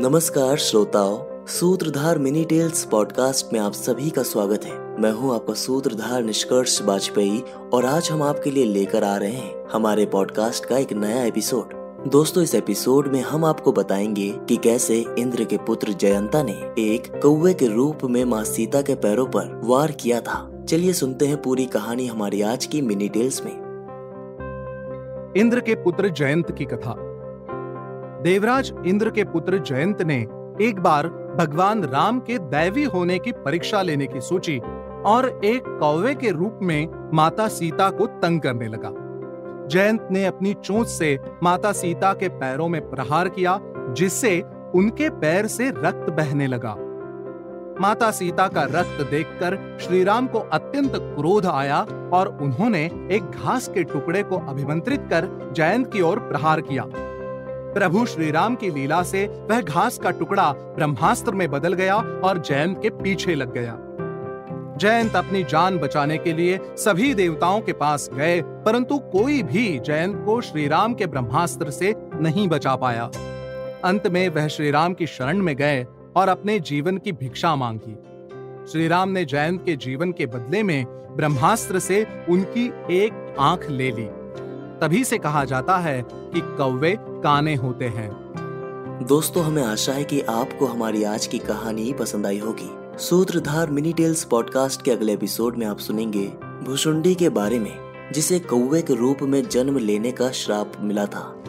नमस्कार श्रोताओं, सूत्रधार मिनी टेल्स पॉडकास्ट में आप सभी का स्वागत है। मैं हूँ आपका सूत्रधार निष्कर्ष वाजपेयी और आज हम आपके लिए लेकर आ रहे हैं हमारे पॉडकास्ट का एक नया एपिसोड। दोस्तों, इस एपिसोड में हम आपको बताएँगे कि कैसे इंद्र के पुत्र जयंता ने एक कौवे के रूप में माँ सीता के पैरों पर वार किया था। चलिए सुनते हैं पूरी कहानी हमारी आज की मिनी टेल्स में। इंद्र के पुत्र जयंत की कथा। देवराज इंद्र के पुत्र जयंत ने एक बार भगवान राम के दैवी होने की परीक्षा लेने की सोची और एक कौवे के रूप में माता सीता को तंग करने लगा। जयंत ने अपनी चोंच से माता सीता के पैरों में प्रहार किया, जिससे उनके पैर से रक्त बहने लगा। माता सीता का रक्त देखकर श्री राम को अत्यंत क्रोध आया और उन्होंने एक घास के टुकड़े को अभिमंत्रित कर जयंत की ओर प्रहार किया। प्रभु श्री राम की लीला से वह घास का टुकड़ा ब्रह्मास्त्र में बदल गया और जयंत के पीछे लग गया। जयंत अपनी जान बचाने के लिए सभी देवताओं के पास गए, परंतु कोई भी जयंत को श्री राम के ब्रह्मास्त्र से नहीं बचा पाया। अंत में वह श्री राम की शरण में गए और अपने जीवन की भिक्षा मांगी। श्री राम ने जयंत के जीवन के बदले में ब्रह्मास्त्र से उनकी एक आँख ले ली। तभी से कहा जाता है कि कौवे काने होते हैं। दोस्तों, हमें आशा है कि आपको हमारी आज की कहानी पसंद आई होगी। सूत्रधार मिनी टेल्स पॉडकास्ट के अगले एपिसोड में आप सुनेंगे भुशुंडी के बारे में, जिसे कौवे के रूप में जन्म लेने का श्राप मिला था।